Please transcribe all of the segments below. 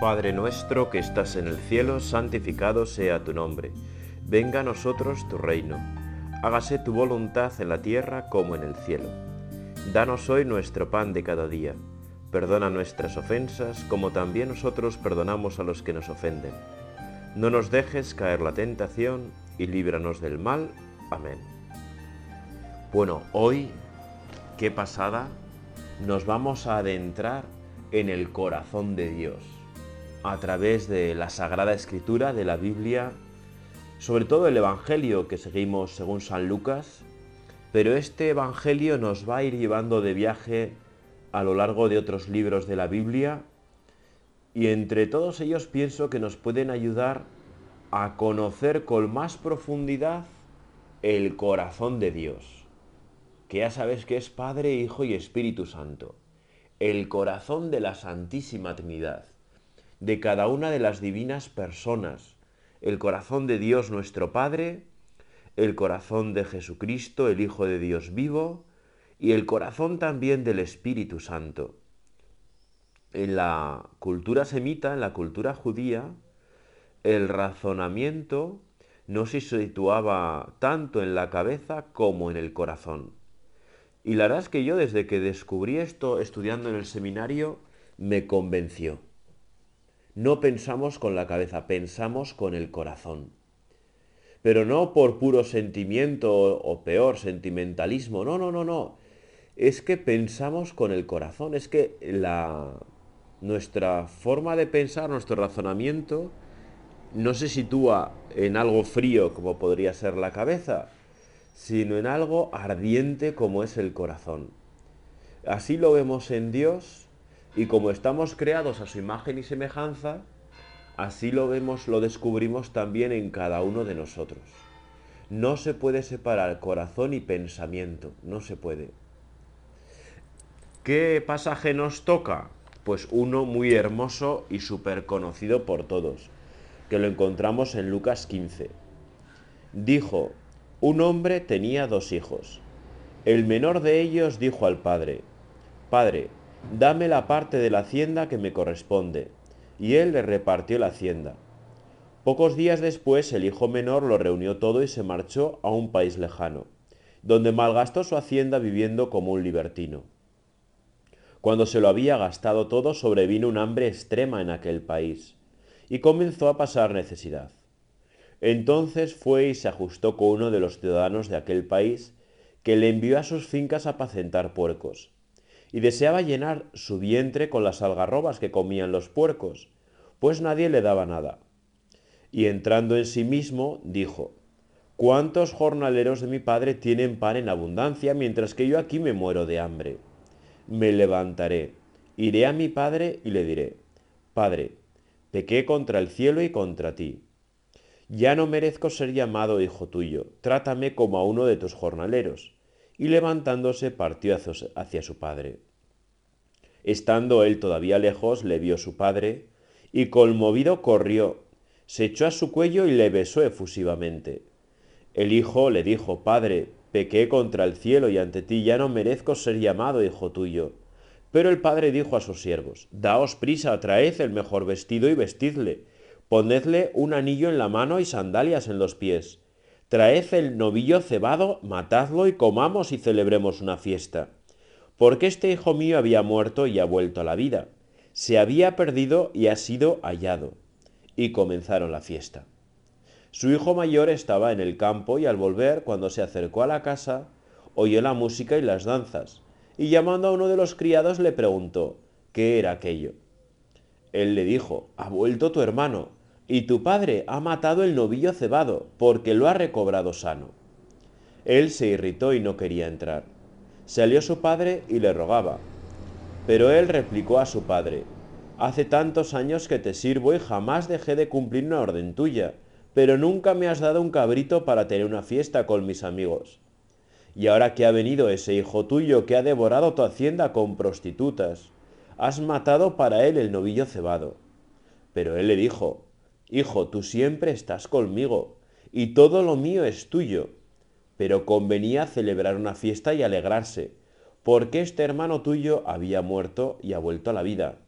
Padre nuestro que estás en el cielo, santificado sea tu nombre. Venga a nosotros tu reino. Hágase tu voluntad en la tierra como en el cielo. Danos hoy nuestro pan de cada día. Perdona nuestras ofensas como también nosotros perdonamos a los que nos ofenden. No nos dejes caer la tentación y líbranos del mal. Amén. Bueno, hoy, qué pasada, nos vamos a adentrar en el corazón de Dios a través de la Sagrada Escritura de la Biblia, sobre todo el Evangelio que seguimos según San Lucas, pero este Evangelio nos va a ir llevando de viaje a lo largo de otros libros de la Biblia y entre todos ellos pienso que nos pueden ayudar a conocer con más profundidad el corazón de Dios, que ya sabes que es Padre, Hijo y Espíritu Santo, el corazón de la Santísima Trinidad de cada una de las divinas personas, el corazón de Dios nuestro Padre, el corazón de Jesucristo, el Hijo de Dios vivo, y el corazón también del Espíritu Santo. En la cultura semita, en la cultura judía, el razonamiento no se situaba tanto en la cabeza como en el corazón. Y la verdad es que yo desde que descubrí esto estudiando en el seminario, me convenció. No pensamos con la cabeza, pensamos con el corazón. Pero no por puro sentimiento o peor, sentimentalismo. No, no, no, no. Es que pensamos con el corazón. Es que la, nuestra forma de pensar, nuestro razonamiento, no se sitúa en algo frío como podría ser la cabeza, sino en algo ardiente como es el corazón. Así lo vemos en Dios y como estamos creados a su imagen y semejanza, así lo vemos, lo descubrimos también en cada uno de nosotros. No se puede separar corazón y pensamiento, no se puede. ¿Qué pasaje nos toca? Pues uno muy hermoso y súper conocido por todos, que lo encontramos en Lucas 15. Dijo, un hombre tenía dos hijos. El menor de ellos dijo al padre, Padre, dame la parte de la hacienda que me corresponde. Y él le repartió la hacienda. Pocos días después el hijo menor lo reunió todo y se marchó a un país lejano, donde malgastó su hacienda viviendo como un libertino. Cuando se lo había gastado todo, sobrevino un hambre extrema en aquel país, y comenzó a pasar necesidad. Entonces fue y se ajustó con uno de los ciudadanos de aquel país, que le envió a sus fincas a apacentar puercos y deseaba llenar su vientre con las algarrobas que comían los puercos, pues nadie le daba nada. Y entrando en sí mismo, dijo, ¿Cuántos jornaleros de mi padre tienen pan en abundancia, mientras que yo aquí me muero de hambre? Me levantaré, iré a mi padre y le diré, Padre, pequé contra el cielo y contra ti. Ya no merezco ser llamado hijo tuyo, trátame como a uno de tus jornaleros y levantándose partió hacia su padre. Estando él todavía lejos, le vio su padre, y conmovido corrió, se echó a su cuello y le besó efusivamente. El hijo le dijo, Padre, pequé contra el cielo y ante ti ya no merezco ser llamado hijo tuyo. Pero el padre dijo a sus siervos, Daos prisa, traed el mejor vestido y vestidle, ponedle un anillo en la mano y sandalias en los pies Traed el novillo cebado, matadlo y comamos y celebremos una fiesta. Porque este hijo mío había muerto y ha vuelto a la vida. Se había perdido y ha sido hallado. Y comenzaron la fiesta. Su hijo mayor estaba en el campo y al volver, cuando se acercó a la casa, oyó la música y las danzas, y llamando a uno de los criados le preguntó, ¿qué era aquello? Él le dijo, ha vuelto tu hermano, y tu padre ha matado el novillo cebado, porque lo ha recobrado sano. Él se irritó y no quería entrar. Salió su padre y le rogaba. Pero él replicó a su padre, Hace tantos años que te sirvo y jamás dejé de cumplir una orden tuya, pero nunca me has dado un cabrito para tener una fiesta con mis amigos. Y ahora que ha venido ese hijo tuyo que ha devorado tu hacienda con prostitutas, has matado para él el novillo cebado. Pero él le dijo, Hijo, tú siempre estás conmigo, y todo lo mío es tuyo. Pero convenía celebrar una fiesta y alegrarse, porque este hermano tuyo había muerto y ha vuelto a la vida.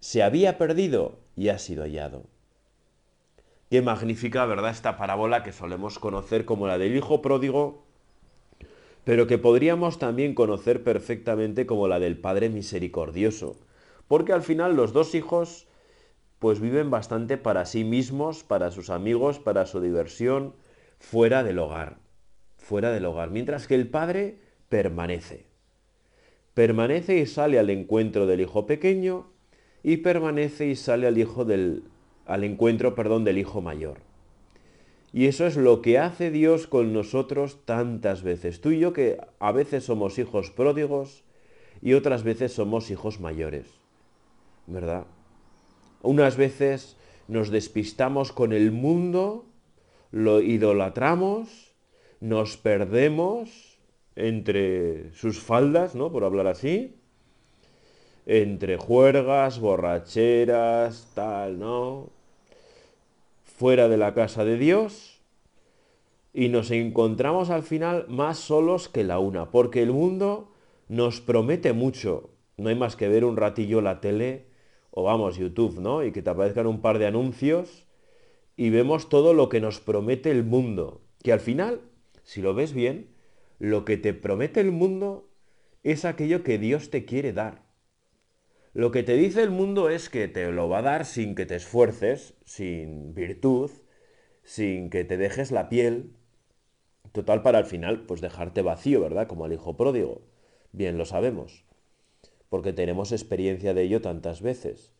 se había perdido y ha sido hallado. Qué magnífica, ¿verdad? Esta parábola que solemos conocer como la del hijo pródigo, pero que podríamos también conocer perfectamente como la del Padre misericordioso, porque al final los dos hijos pues viven bastante para sí mismos, para sus amigos, para su diversión, fuera del hogar, fuera del hogar, mientras que el Padre permanece. Permanece y sale al encuentro del hijo pequeño y permanece y sale al hijo del al encuentro, perdón, del hijo mayor. Y eso es lo que hace Dios con nosotros tantas veces. Tú y yo que a veces somos hijos pródigos y otras veces somos hijos mayores. ¿Verdad? Unas veces nos despistamos con el mundo, lo idolatramos, nos perdemos entre sus faldas, ¿no? Por hablar así, entre juergas, borracheras, tal, ¿no? fuera de la casa de Dios y nos encontramos al final más solos que la una, porque el mundo nos promete mucho. No hay más que ver un ratillo la tele o vamos, YouTube, ¿no? Y que te aparezcan un par de anuncios y vemos todo lo que nos promete el mundo. Que al final, si lo ves bien, lo que te promete el mundo es aquello que Dios te quiere dar. Lo que te dice el mundo es que te lo va a dar sin que te esfuerces, sin virtud, sin que te dejes la piel, total para al final pues dejarte vacío, ¿verdad? Como al hijo pródigo. Bien lo sabemos, porque tenemos experiencia de ello tantas veces.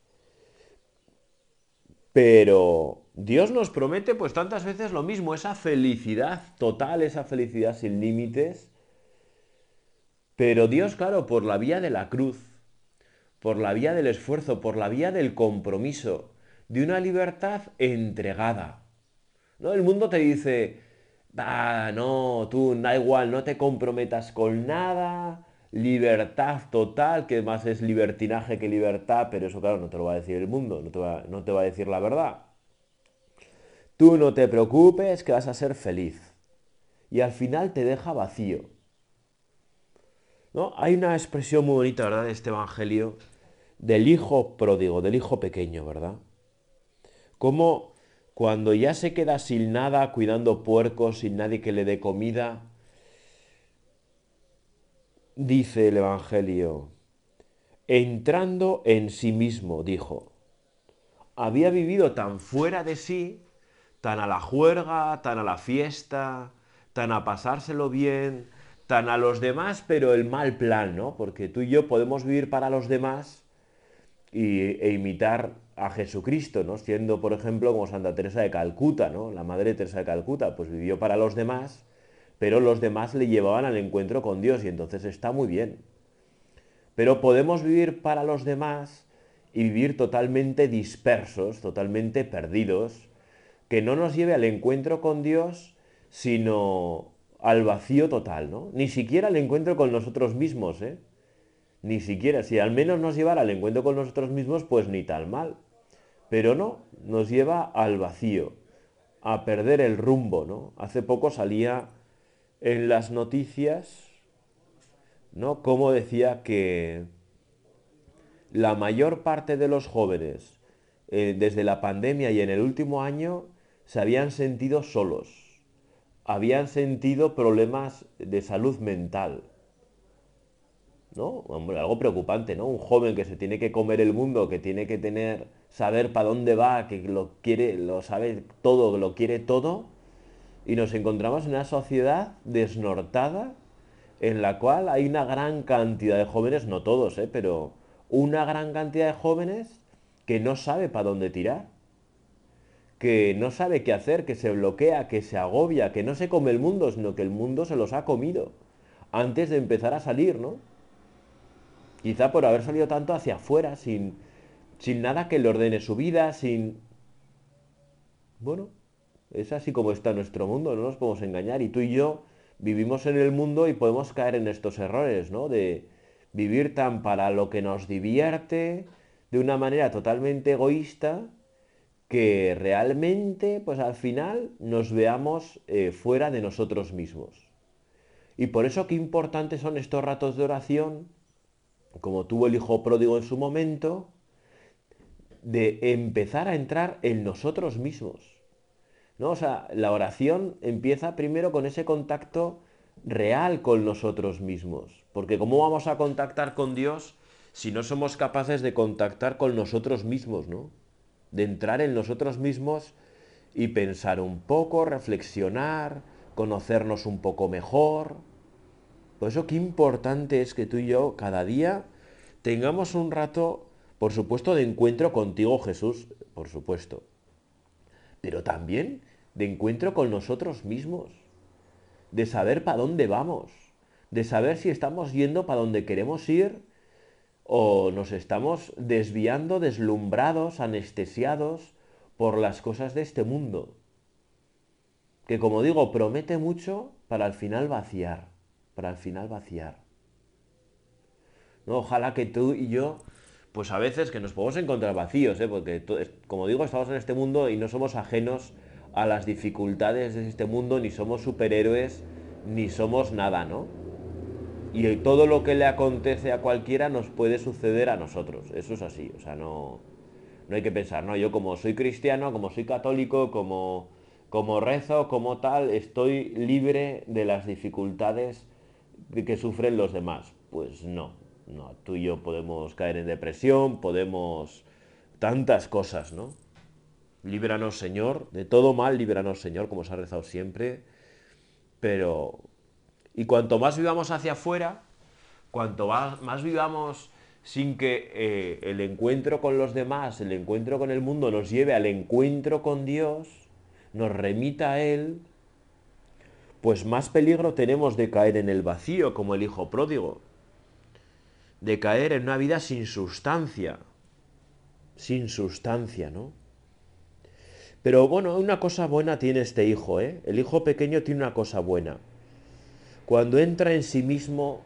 Pero Dios nos promete pues tantas veces lo mismo, esa felicidad total, esa felicidad sin límites. Pero Dios, claro, por la vía de la cruz, por la vía del esfuerzo, por la vía del compromiso, de una libertad entregada. ¿No? El mundo te dice, ah, no, tú da igual, no te comprometas con nada, libertad total, que más es libertinaje que libertad, pero eso claro, no te lo va a decir el mundo, no te va, no te va a decir la verdad. Tú no te preocupes que vas a ser feliz. Y al final te deja vacío. ¿No? Hay una expresión muy bonita, ¿verdad?, de este Evangelio, del hijo pródigo, del hijo pequeño, ¿verdad? Como cuando ya se queda sin nada, cuidando puercos, sin nadie que le dé comida, dice el Evangelio, entrando en sí mismo, dijo, había vivido tan fuera de sí, tan a la juerga, tan a la fiesta, tan a pasárselo bien, tan a los demás, pero el mal plan, ¿no? Porque tú y yo podemos vivir para los demás e imitar a Jesucristo, ¿no? Siendo, por ejemplo, como Santa Teresa de Calcuta, ¿no? La Madre Teresa de Calcuta, pues vivió para los demás, pero los demás le llevaban al encuentro con Dios y entonces está muy bien. Pero podemos vivir para los demás y vivir totalmente dispersos, totalmente perdidos, que no nos lleve al encuentro con Dios, sino al vacío total, ¿no? Ni siquiera al encuentro con nosotros mismos, ¿eh? Ni siquiera, si al menos nos llevara al encuentro con nosotros mismos, pues ni tal mal. Pero no, nos lleva al vacío, a perder el rumbo, ¿no? Hace poco salía en las noticias, ¿no? Como decía que la mayor parte de los jóvenes, eh, desde la pandemia y en el último año, se habían sentido solos habían sentido problemas de salud mental. ¿No? algo preocupante, ¿no? Un joven que se tiene que comer el mundo, que tiene que tener, saber para dónde va, que lo quiere, lo sabe todo, lo quiere todo, y nos encontramos en una sociedad desnortada en la cual hay una gran cantidad de jóvenes, no todos, ¿eh? pero una gran cantidad de jóvenes que no sabe para dónde tirar que no sabe qué hacer, que se bloquea, que se agobia, que no se come el mundo, sino que el mundo se los ha comido antes de empezar a salir, ¿no? Quizá por haber salido tanto hacia afuera, sin, sin nada que le ordene su vida, sin... Bueno, es así como está nuestro mundo, no nos podemos engañar. Y tú y yo vivimos en el mundo y podemos caer en estos errores, ¿no? De vivir tan para lo que nos divierte, de una manera totalmente egoísta, que realmente, pues al final, nos veamos eh, fuera de nosotros mismos. Y por eso qué importantes son estos ratos de oración, como tuvo el hijo pródigo en su momento, de empezar a entrar en nosotros mismos. ¿No? O sea, la oración empieza primero con ese contacto real con nosotros mismos. Porque ¿cómo vamos a contactar con Dios si no somos capaces de contactar con nosotros mismos, ¿no? De entrar en nosotros mismos y pensar un poco, reflexionar, conocernos un poco mejor. Por eso qué importante es que tú y yo cada día tengamos un rato, por supuesto, de encuentro contigo, Jesús, por supuesto. Pero también de encuentro con nosotros mismos, de saber para dónde vamos, de saber si estamos yendo para donde queremos ir o nos estamos desviando, deslumbrados, anestesiados por las cosas de este mundo. Que como digo, promete mucho para al final vaciar, para al final vaciar. ¿No? Ojalá que tú y yo, pues a veces que nos podemos encontrar vacíos, ¿eh? porque como digo, estamos en este mundo y no somos ajenos a las dificultades de este mundo, ni somos superhéroes, ni somos nada, ¿no? Y todo lo que le acontece a cualquiera nos puede suceder a nosotros. Eso es así, o sea, no, no hay que pensar, no, yo como soy cristiano, como soy católico, como, como rezo, como tal, estoy libre de las dificultades que sufren los demás. Pues no, no, tú y yo podemos caer en depresión, podemos tantas cosas, ¿no? Líbranos, Señor, de todo mal, líbranos, Señor, como se ha rezado siempre. Pero, y cuanto más vivamos hacia afuera, cuanto más, vivamos sin que eh, el encuentro con los demás, el encuentro con el mundo nos lleve al encuentro con Dios, nos remita a Él, pues más peligro tenemos de caer en el vacío como el hijo pródigo, de caer en una vida sin sustancia, sin sustancia, ¿no? Pero bueno, una cosa buena tiene este hijo, ¿eh? El hijo pequeño tiene una cosa buena. Cuando entra en sí mismo,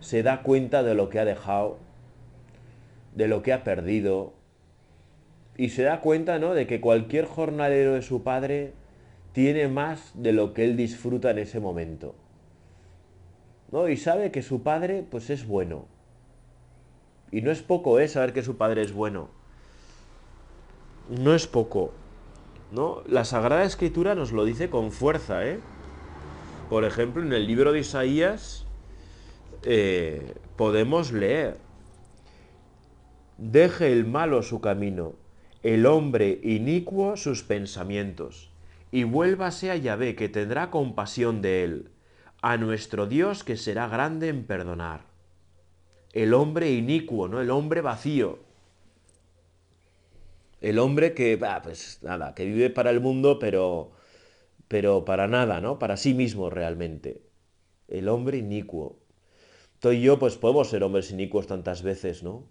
se da cuenta de lo que ha dejado, de lo que ha perdido, y se da cuenta, ¿no?, de que cualquier jornalero de su padre tiene más de lo que él disfruta en ese momento. ¿No? Y sabe que su padre, pues es bueno. Y no es poco, ¿eh? Saber que su padre es bueno. No es poco. La Sagrada Escritura nos lo dice con fuerza, ¿eh? Por ejemplo, en el libro de Isaías eh, podemos leer, deje el malo su camino, el hombre inicuo sus pensamientos, y vuélvase a Yahvé, que tendrá compasión de él, a nuestro Dios, que será grande en perdonar. El hombre inicuo, ¿no? El hombre vacío, el hombre que, pues nada, que vive para el mundo, pero, pero para nada, ¿no? Para sí mismo realmente. El hombre inicuo. Tú y yo, pues podemos ser hombres inicuos tantas veces, ¿no?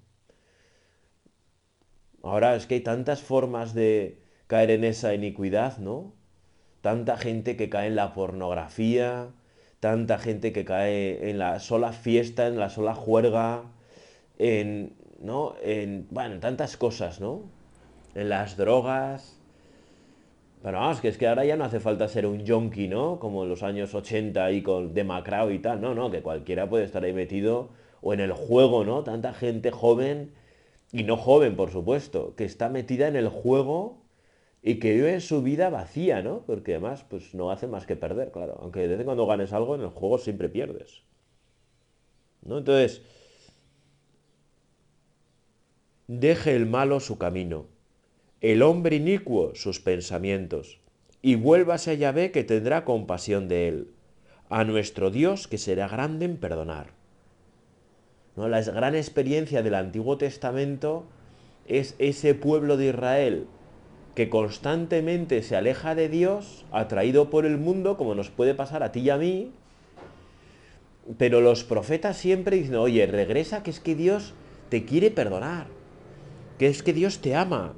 Ahora es que hay tantas formas de caer en esa iniquidad, ¿no? Tanta gente que cae en la pornografía, tanta gente que cae en la sola fiesta, en la sola juerga, en, ¿no? En, bueno, en tantas cosas, ¿no? En las drogas. Pero vamos, que es que ahora ya no hace falta ser un yonki, ¿no? Como en los años 80 ahí con demacrao y tal. No, no, que cualquiera puede estar ahí metido. O en el juego, ¿no? Tanta gente joven, y no joven, por supuesto, que está metida en el juego y que vive su vida vacía, ¿no? Porque además, pues no hace más que perder, claro. Aunque de vez en cuando ganes algo, en el juego siempre pierdes. ¿No? Entonces, deje el malo su camino el hombre inicuo sus pensamientos, y vuélvase a Yahvé que tendrá compasión de él, a nuestro Dios que será grande en perdonar. ¿No? La gran experiencia del Antiguo Testamento es ese pueblo de Israel que constantemente se aleja de Dios, atraído por el mundo, como nos puede pasar a ti y a mí, pero los profetas siempre dicen, oye, regresa, que es que Dios te quiere perdonar, que es que Dios te ama,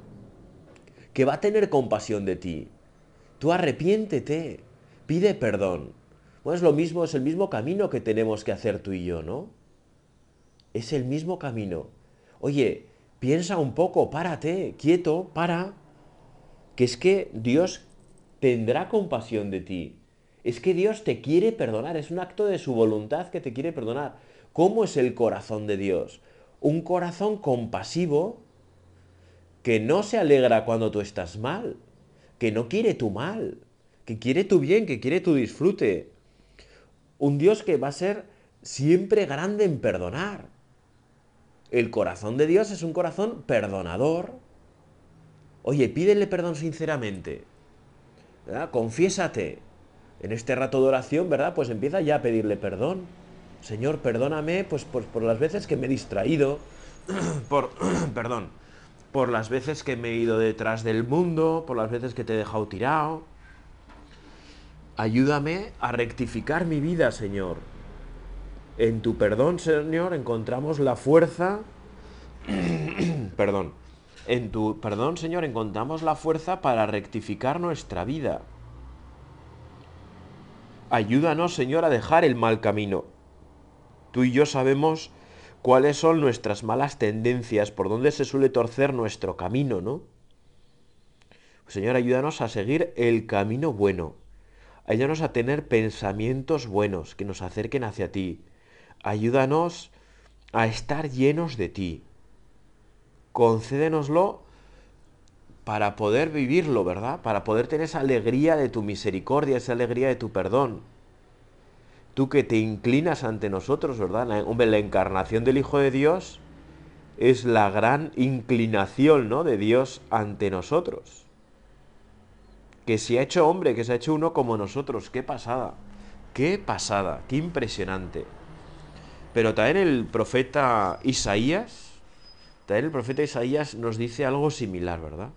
que va a tener compasión de ti. Tú arrepiéntete, pide perdón. Bueno, es lo mismo, es el mismo camino que tenemos que hacer tú y yo, ¿no? Es el mismo camino. Oye, piensa un poco, párate, quieto, para, que es que Dios tendrá compasión de ti. Es que Dios te quiere perdonar, es un acto de su voluntad que te quiere perdonar. ¿Cómo es el corazón de Dios? Un corazón compasivo que no se alegra cuando tú estás mal, que no quiere tu mal, que quiere tu bien, que quiere tu disfrute. Un Dios que va a ser siempre grande en perdonar. El corazón de Dios es un corazón perdonador. Oye, pídele perdón sinceramente. ¿verdad? Confiésate. En este rato de oración, ¿verdad? Pues empieza ya a pedirle perdón. Señor, perdóname pues, por, por las veces que me he distraído, por, perdón, por las veces que me he ido detrás del mundo, por las veces que te he dejado tirado. Ayúdame a rectificar mi vida, Señor. En tu perdón, Señor, encontramos la fuerza. perdón. En tu perdón, Señor, encontramos la fuerza para rectificar nuestra vida. Ayúdanos, Señor, a dejar el mal camino. Tú y yo sabemos cuáles son nuestras malas tendencias, por dónde se suele torcer nuestro camino, ¿no? Señor, ayúdanos a seguir el camino bueno. Ayúdanos a tener pensamientos buenos que nos acerquen hacia ti. Ayúdanos a estar llenos de ti. Concédenoslo para poder vivirlo, ¿verdad? Para poder tener esa alegría de tu misericordia, esa alegría de tu perdón tú que te inclinas ante nosotros, ¿verdad? La, hombre, la encarnación del Hijo de Dios es la gran inclinación, ¿no? De Dios ante nosotros. Que se ha hecho hombre, que se ha hecho uno como nosotros. ¡Qué pasada! ¡Qué pasada! ¡Qué impresionante! Pero también el profeta Isaías, también el profeta Isaías nos dice algo similar, ¿verdad?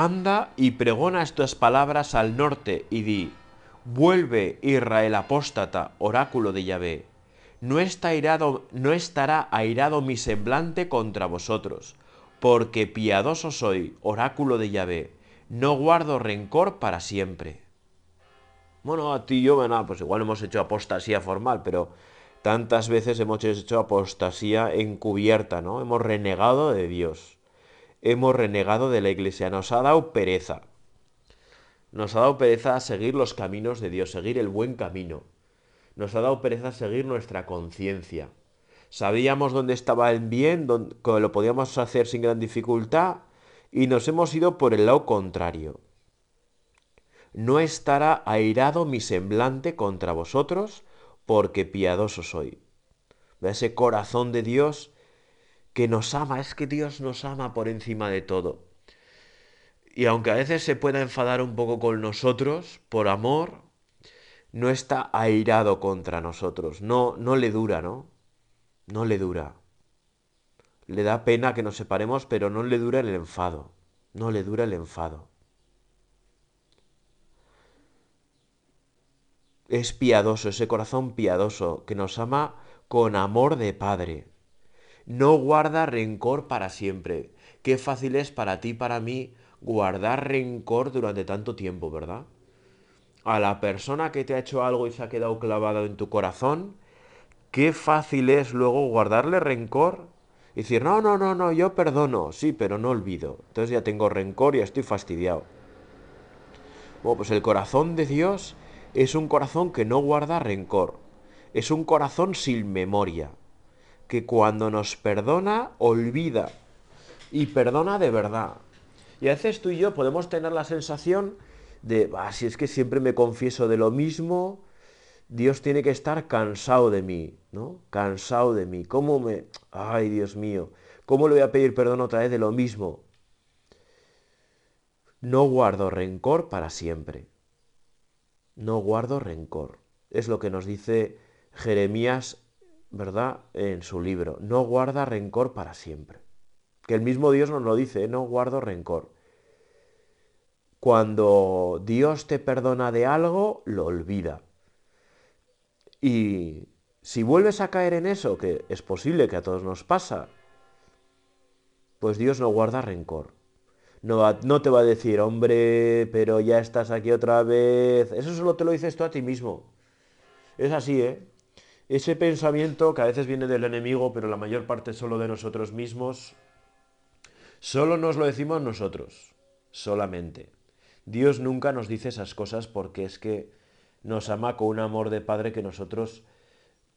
Anda y pregona estas palabras al norte y di, vuelve Israel apóstata, oráculo de Yahvé. No, está airado, no estará airado mi semblante contra vosotros, porque piadoso soy, oráculo de Yahvé. No guardo rencor para siempre. Bueno, a ti y yo, bueno, pues igual hemos hecho apostasía formal, pero tantas veces hemos hecho apostasía encubierta, ¿no? Hemos renegado de Dios hemos renegado de la iglesia, nos ha dado pereza. Nos ha dado pereza a seguir los caminos de Dios, seguir el buen camino. Nos ha dado pereza seguir nuestra conciencia. Sabíamos dónde estaba el bien, que lo podíamos hacer sin gran dificultad, y nos hemos ido por el lado contrario. No estará airado mi semblante contra vosotros, porque piadoso soy. Ese corazón de Dios que nos ama, es que Dios nos ama por encima de todo. Y aunque a veces se pueda enfadar un poco con nosotros, por amor, no está airado contra nosotros, no, no le dura, ¿no? No le dura. Le da pena que nos separemos, pero no le dura el enfado, no le dura el enfado. Es piadoso, ese corazón piadoso que nos ama con amor de Padre no guarda rencor para siempre. Qué fácil es para ti, para mí, guardar rencor durante tanto tiempo, ¿verdad? A la persona que te ha hecho algo y se ha quedado clavado en tu corazón, qué fácil es luego guardarle rencor y decir, no, no, no, no, yo perdono, sí, pero no olvido. Entonces ya tengo rencor y estoy fastidiado. Bueno, pues el corazón de Dios es un corazón que no guarda rencor. Es un corazón sin memoria que cuando nos perdona, olvida. Y perdona de verdad. Y a veces tú y yo podemos tener la sensación de, si es que siempre me confieso de lo mismo, Dios tiene que estar cansado de mí, ¿no? Cansado de mí. ¿Cómo me... Ay, Dios mío, ¿cómo le voy a pedir perdón otra vez de lo mismo? No guardo rencor para siempre. No guardo rencor. Es lo que nos dice Jeremías ¿verdad? En su libro. No guarda rencor para siempre. Que el mismo Dios nos lo dice, no guardo rencor. Cuando Dios te perdona de algo, lo olvida. Y si vuelves a caer en eso, que es posible que a todos nos pasa, pues Dios no guarda rencor. No, no, te va a decir, hombre, pero ya estás aquí otra vez. Eso solo te lo dices tú a ti mismo. Es así, ¿eh? Ese pensamiento que a veces viene del enemigo, pero la mayor parte solo de nosotros mismos, solo nos lo decimos nosotros, solamente. Dios nunca nos dice esas cosas porque es que nos ama con un amor de Padre que nosotros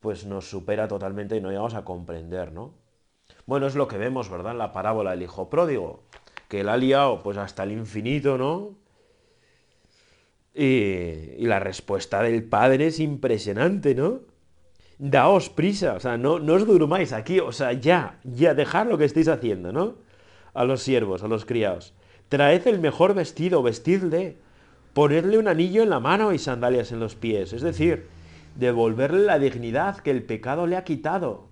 pues nos supera totalmente y no llegamos a comprender, ¿no? Bueno, es lo que vemos, ¿verdad? En la parábola del hijo pródigo, que él ha liado pues hasta el infinito, ¿no? Y, la respuesta del padre es impresionante, ¿no? Daos prisa, o sea, no, no os durmáis aquí, o sea, ya, ya, dejad lo que estáis haciendo, ¿no? A los siervos, a los criados. Traed el mejor vestido, vestidle, ponedle un anillo en la mano y sandalias en los pies. Es decir, devolverle la dignidad que el pecado le ha quitado.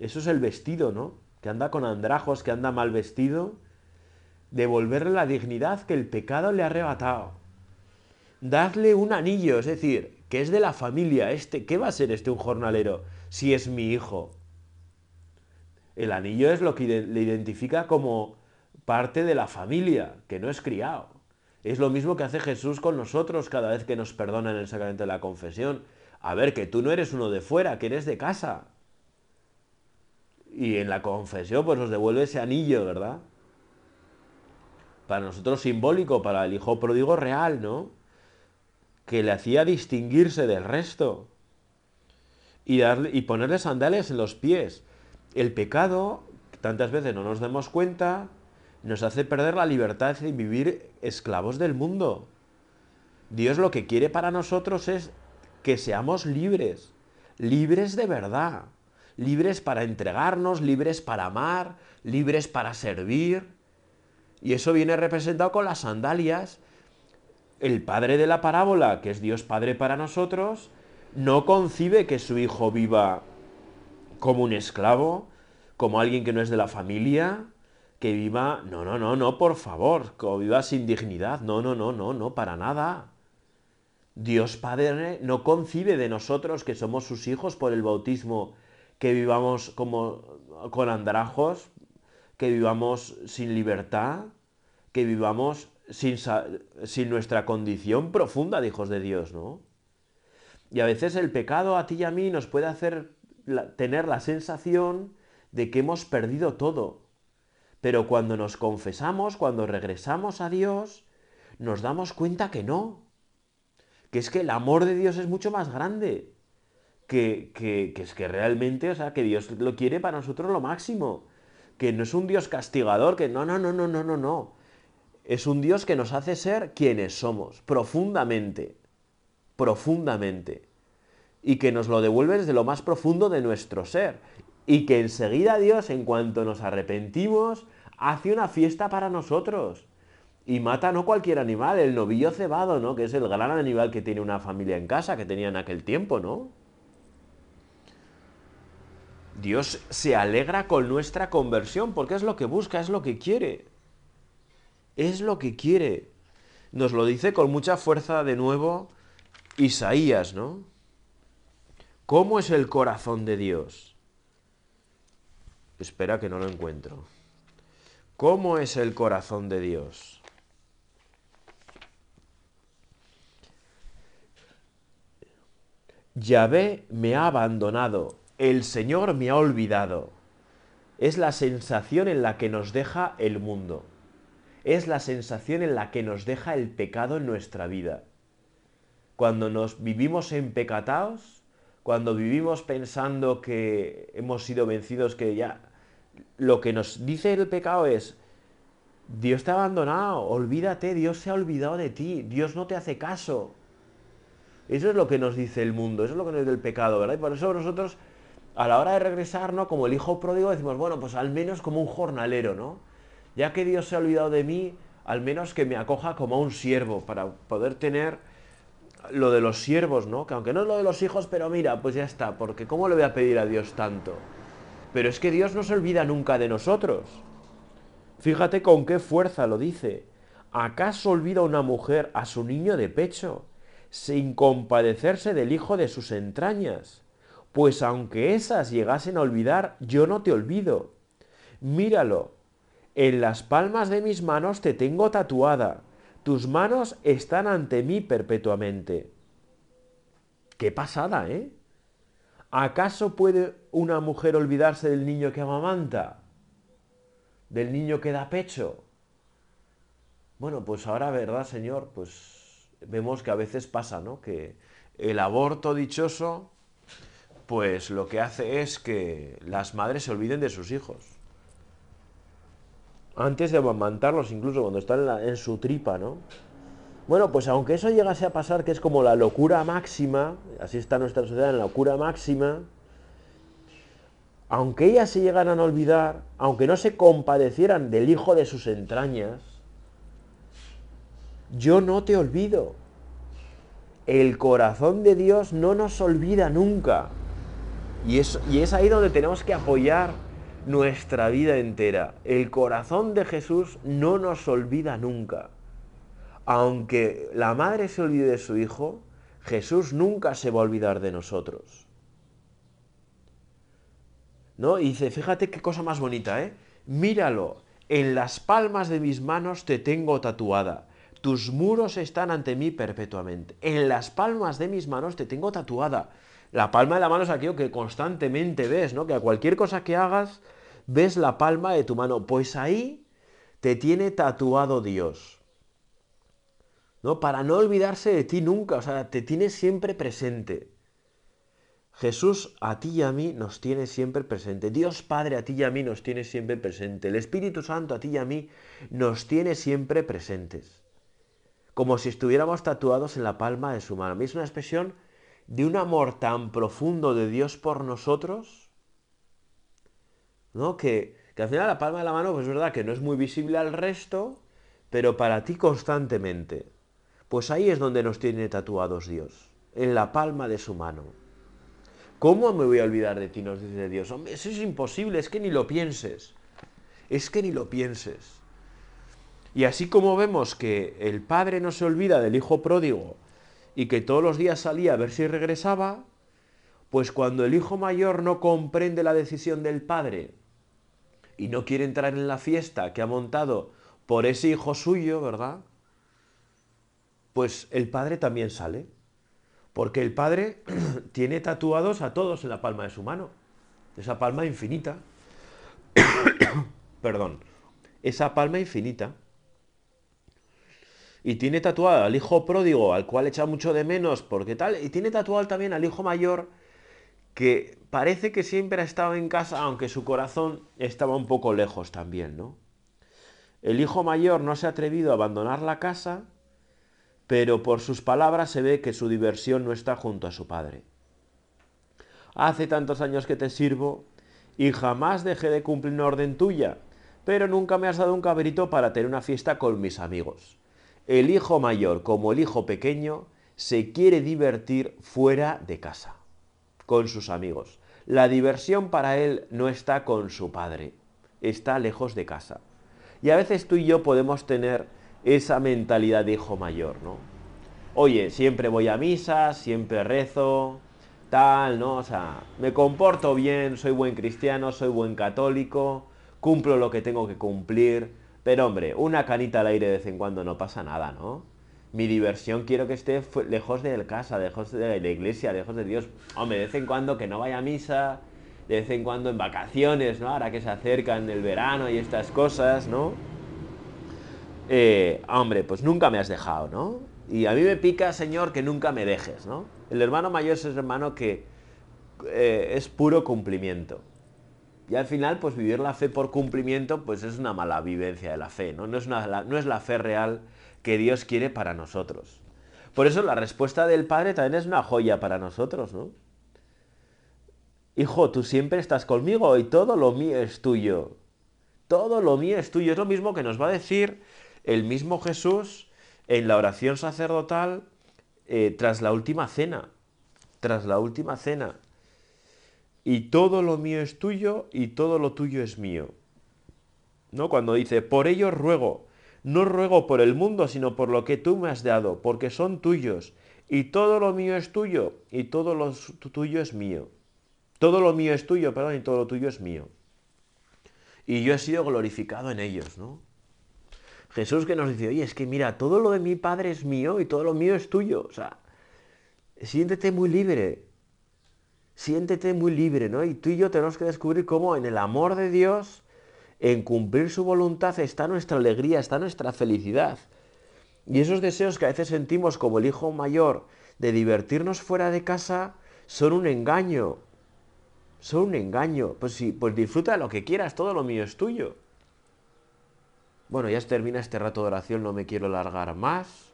Eso es el vestido, ¿no? Que anda con andrajos, que anda mal vestido. Devolverle la dignidad que el pecado le ha arrebatado dadle un anillo, es decir, que es de la familia, este, ¿qué va a ser este un jornalero si es mi hijo? El anillo es lo que le identifica como parte de la familia, que no es criado. Es lo mismo que hace Jesús con nosotros cada vez que nos perdona en el sacramento de la confesión. A ver, que tú no eres uno de fuera, que eres de casa. Y en la confesión pues nos devuelve ese anillo, ¿verdad? Para nosotros simbólico, para el hijo pródigo real, ¿no? Que le hacía distinguirse del resto y, darle, y ponerle sandales en los pies. El pecado, tantas veces no nos demos cuenta, nos hace perder la libertad y vivir esclavos del mundo. Dios lo que quiere para nosotros es que seamos libres, libres de verdad, libres para entregarnos, libres para amar, libres para servir. Y eso viene representado con las sandalias el padre de la parábola, que es Dios Padre para nosotros, no concibe que su hijo viva como un esclavo, como alguien que no es de la familia, que viva, no, no, no, no, por favor, que viva sin dignidad, no, no, no, no, no, para nada. Dios Padre no concibe de nosotros que somos sus hijos por el bautismo, que vivamos como con andrajos, que vivamos sin libertad, que vivamos sin, nuestra condición profunda de hijos de Dios, ¿no? Y a veces el pecado a ti y a mí nos puede hacer tener la sensación de que hemos perdido todo. Pero cuando nos confesamos, cuando regresamos a Dios, nos damos cuenta que no. Que es que el amor de Dios es mucho más grande. Que, que, que es que realmente, o sea, que Dios lo quiere para nosotros lo máximo. Que no es un Dios castigador, que no, no, no, no, no, no, no es un Dios que nos hace ser quienes somos, profundamente, profundamente, y que nos lo devuelve desde lo más profundo de nuestro ser, y que enseguida Dios, en cuanto nos arrepentimos, hace una fiesta para nosotros. Y mata no cualquier animal, el novillo cebado, ¿no? Que es el gran animal que tiene una familia en casa, que tenía en aquel tiempo, ¿no? Dios se alegra con nuestra conversión, porque es lo que busca, es lo que quiere es lo que quiere. Nos lo dice con mucha fuerza de nuevo Isaías, ¿no? ¿Cómo es el corazón de Dios? Espera que no lo encuentro. ¿Cómo es el corazón de Dios? Yahvé me ha abandonado, el Señor me ha olvidado. Es la sensación en la que nos deja el mundo es la sensación en la que nos deja el pecado en nuestra vida. Cuando nos vivimos en pecataos, cuando vivimos pensando que hemos sido vencidos, que ya lo que nos dice el pecado es, Dios te ha abandonado, olvídate, Dios se ha olvidado de ti, Dios no te hace caso. Eso es lo que nos dice el mundo, eso es lo que nos dice el pecado, ¿verdad? Y por eso nosotros, a la hora de regresar, ¿no? Como el hijo pródigo, decimos, bueno, pues al menos como un jornalero, ¿no? Ya que Dios se ha olvidado de mí, al menos que me acoja como a un siervo, para poder tener lo de los siervos, ¿no? Que aunque no es lo de los hijos, pero mira, pues ya está, porque ¿cómo le voy a pedir a Dios tanto? Pero es que Dios no se olvida nunca de nosotros. Fíjate con qué fuerza lo dice. ¿Acaso olvida una mujer a su niño de pecho, sin compadecerse del hijo de sus entrañas? Pues aunque esas llegasen a olvidar, yo no te olvido. Míralo, en las palmas de mis manos te tengo tatuada. Tus manos están ante mí perpetuamente. Qué pasada, ¿eh? ¿Acaso puede una mujer olvidarse del niño que amamanta? ¿Del niño que da pecho? Bueno, pues ahora, ¿verdad, Señor? Pues vemos que a veces pasa, ¿no? Que el aborto dichoso, pues lo que hace es que las madres se olviden de sus hijos. Antes de amamantarlos, incluso cuando están en, su tripa, ¿no? Bueno, pues aunque eso llegase a pasar, que es como la locura máxima, así está nuestra sociedad en la locura máxima, aunque ellas se llegaran a olvidar, aunque no se compadecieran del hijo de sus entrañas, yo no te olvido. El corazón de Dios no nos olvida nunca. Y y es ahí donde tenemos que apoyar nuestra vida entera. El corazón de Jesús no nos olvida nunca aunque la madre se olvide de su hijo, Jesús nunca se va a olvidar de nosotros. ¿No? Y dice, fíjate qué cosa más bonita, ¿eh? Míralo, en las palmas de mis manos te tengo tatuada. Tus muros están ante mí perpetuamente. En las palmas de mis manos te tengo tatuada. La palma de la mano es aquello que constantemente ves, ¿no? Que a cualquier cosa que hagas, ves la palma de tu mano. Pues ahí te tiene tatuado Dios. ¿no? Para no olvidarse de ti nunca, o sea, te tiene siempre presente. Jesús a ti y a mí nos tiene siempre presente. Dios Padre a ti y a mí nos tiene siempre presente. El Espíritu Santo a ti y a mí nos tiene siempre presentes. Como si estuviéramos tatuados en la palma de su mano. Es una expresión de un amor tan profundo de Dios por nosotros, ¿no? Que, que al final la palma de la mano, pues es verdad que no es muy visible al resto, pero para ti constantemente. Pues ahí es donde nos tiene tatuados Dios, en la palma de su mano. ¿Cómo me voy a olvidar de ti? Nos dice Dios. Hombre, eso es imposible, es que ni lo pienses. Es que ni lo pienses. Y así como vemos que el padre no se olvida del hijo pródigo y que todos los días salía a ver si regresaba, pues cuando el hijo mayor no comprende la decisión del padre y no quiere entrar en la fiesta que ha montado por ese hijo suyo, ¿verdad? pues el Padre también sale. Porque el Padre tiene tatuados a todos en la palma de su mano. Esa palma infinita. Perdón. Esa palma infinita. Y tiene tatuado al hijo pródigo, al cual echa mucho de menos, porque tal. Y tiene tatuado también al hijo mayor, que parece que siempre ha estado en casa, aunque su corazón estaba un poco lejos también, ¿no? El hijo mayor no se ha atrevido a abandonar la casa pero por sus palabras se ve que su diversión no está junto a su padre. Hace tantos años que te sirvo y jamás dejé de cumplir una orden tuya, pero nunca me has dado un cabrito para tener una fiesta con mis amigos. El hijo mayor como el hijo pequeño se quiere divertir fuera de casa, con sus amigos. La diversión para él no está con su padre, está lejos de casa. Y a veces tú y yo podemos tener esa mentalidad de hijo mayor, ¿no? Oye, siempre voy a misa, siempre rezo, tal, ¿no? O sea, me comporto bien, soy buen cristiano, soy buen católico, cumplo lo que tengo que cumplir, pero hombre, una canita al aire de vez en cuando no pasa nada, ¿no? Mi diversión quiero que esté lejos de casa, lejos de la iglesia, lejos de Dios. Hombre, de vez en cuando que no vaya a misa, de vez en cuando en vacaciones, ¿no? Ahora que se acercan el verano y estas cosas, ¿no? eh, hombre, pues nunca me has dejado, ¿no? Y a mí me pica, Señor, que nunca me dejes, ¿no? El hermano mayor es el hermano que eh, es puro cumplimiento. Y al final, pues vivir la fe por cumplimiento, pues es una mala vivencia de la fe, ¿no? No es, no es la fe real que Dios quiere para nosotros. Por eso la respuesta del Padre también es una joya para nosotros, ¿no? Hijo, tú siempre estás conmigo y todo lo mío es tuyo. Todo lo mío es tuyo. Es lo mismo que nos va a decir el mismo Jesús en la oración sacerdotal eh, tras la última cena, tras la última cena. Y todo lo mío es tuyo y todo lo tuyo es mío. ¿No? Cuando dice, por ello ruego, no ruego por el mundo, sino por lo que tú me has dado, porque son tuyos, y todo lo mío es tuyo, y todo lo tuyo es mío. Todo lo mío es tuyo, perdón, y todo lo tuyo es mío. Y yo he sido glorificado en ellos, ¿no? Jesús que nos dice, oye, es que mira, todo lo de mi Padre es mío y todo lo mío es tuyo. O sea, siéntete muy libre. Siéntete muy libre, ¿no? Y tú y yo tenemos que descubrir cómo en el amor de Dios, en cumplir su voluntad, está nuestra alegría, está nuestra felicidad. Y esos deseos que a veces sentimos como el hijo mayor de divertirnos fuera de casa son un engaño, son un engaño. Pues sí, pues disfruta lo que quieras, todo lo mío es tuyo. Bueno, ya termina este rato de oración, no me quiero largar más.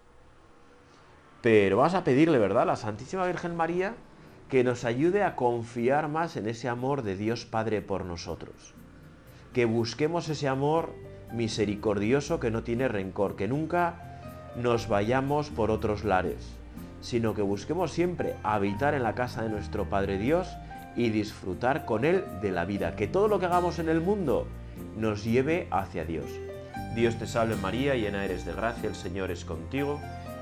Pero vas a pedirle, ¿verdad?, la Santísima Virgen María que nos ayude a confiar más en ese amor de Dios Padre por nosotros. Que busquemos ese amor misericordioso que no tiene rencor, que nunca nos vayamos por otros lares, sino que busquemos siempre habitar en la casa de nuestro Padre Dios y disfrutar con Él de la vida. Que todo lo que hagamos en el mundo nos lleve hacia Dios. Dios te salve María, llena eres de gracia, el Señor es contigo.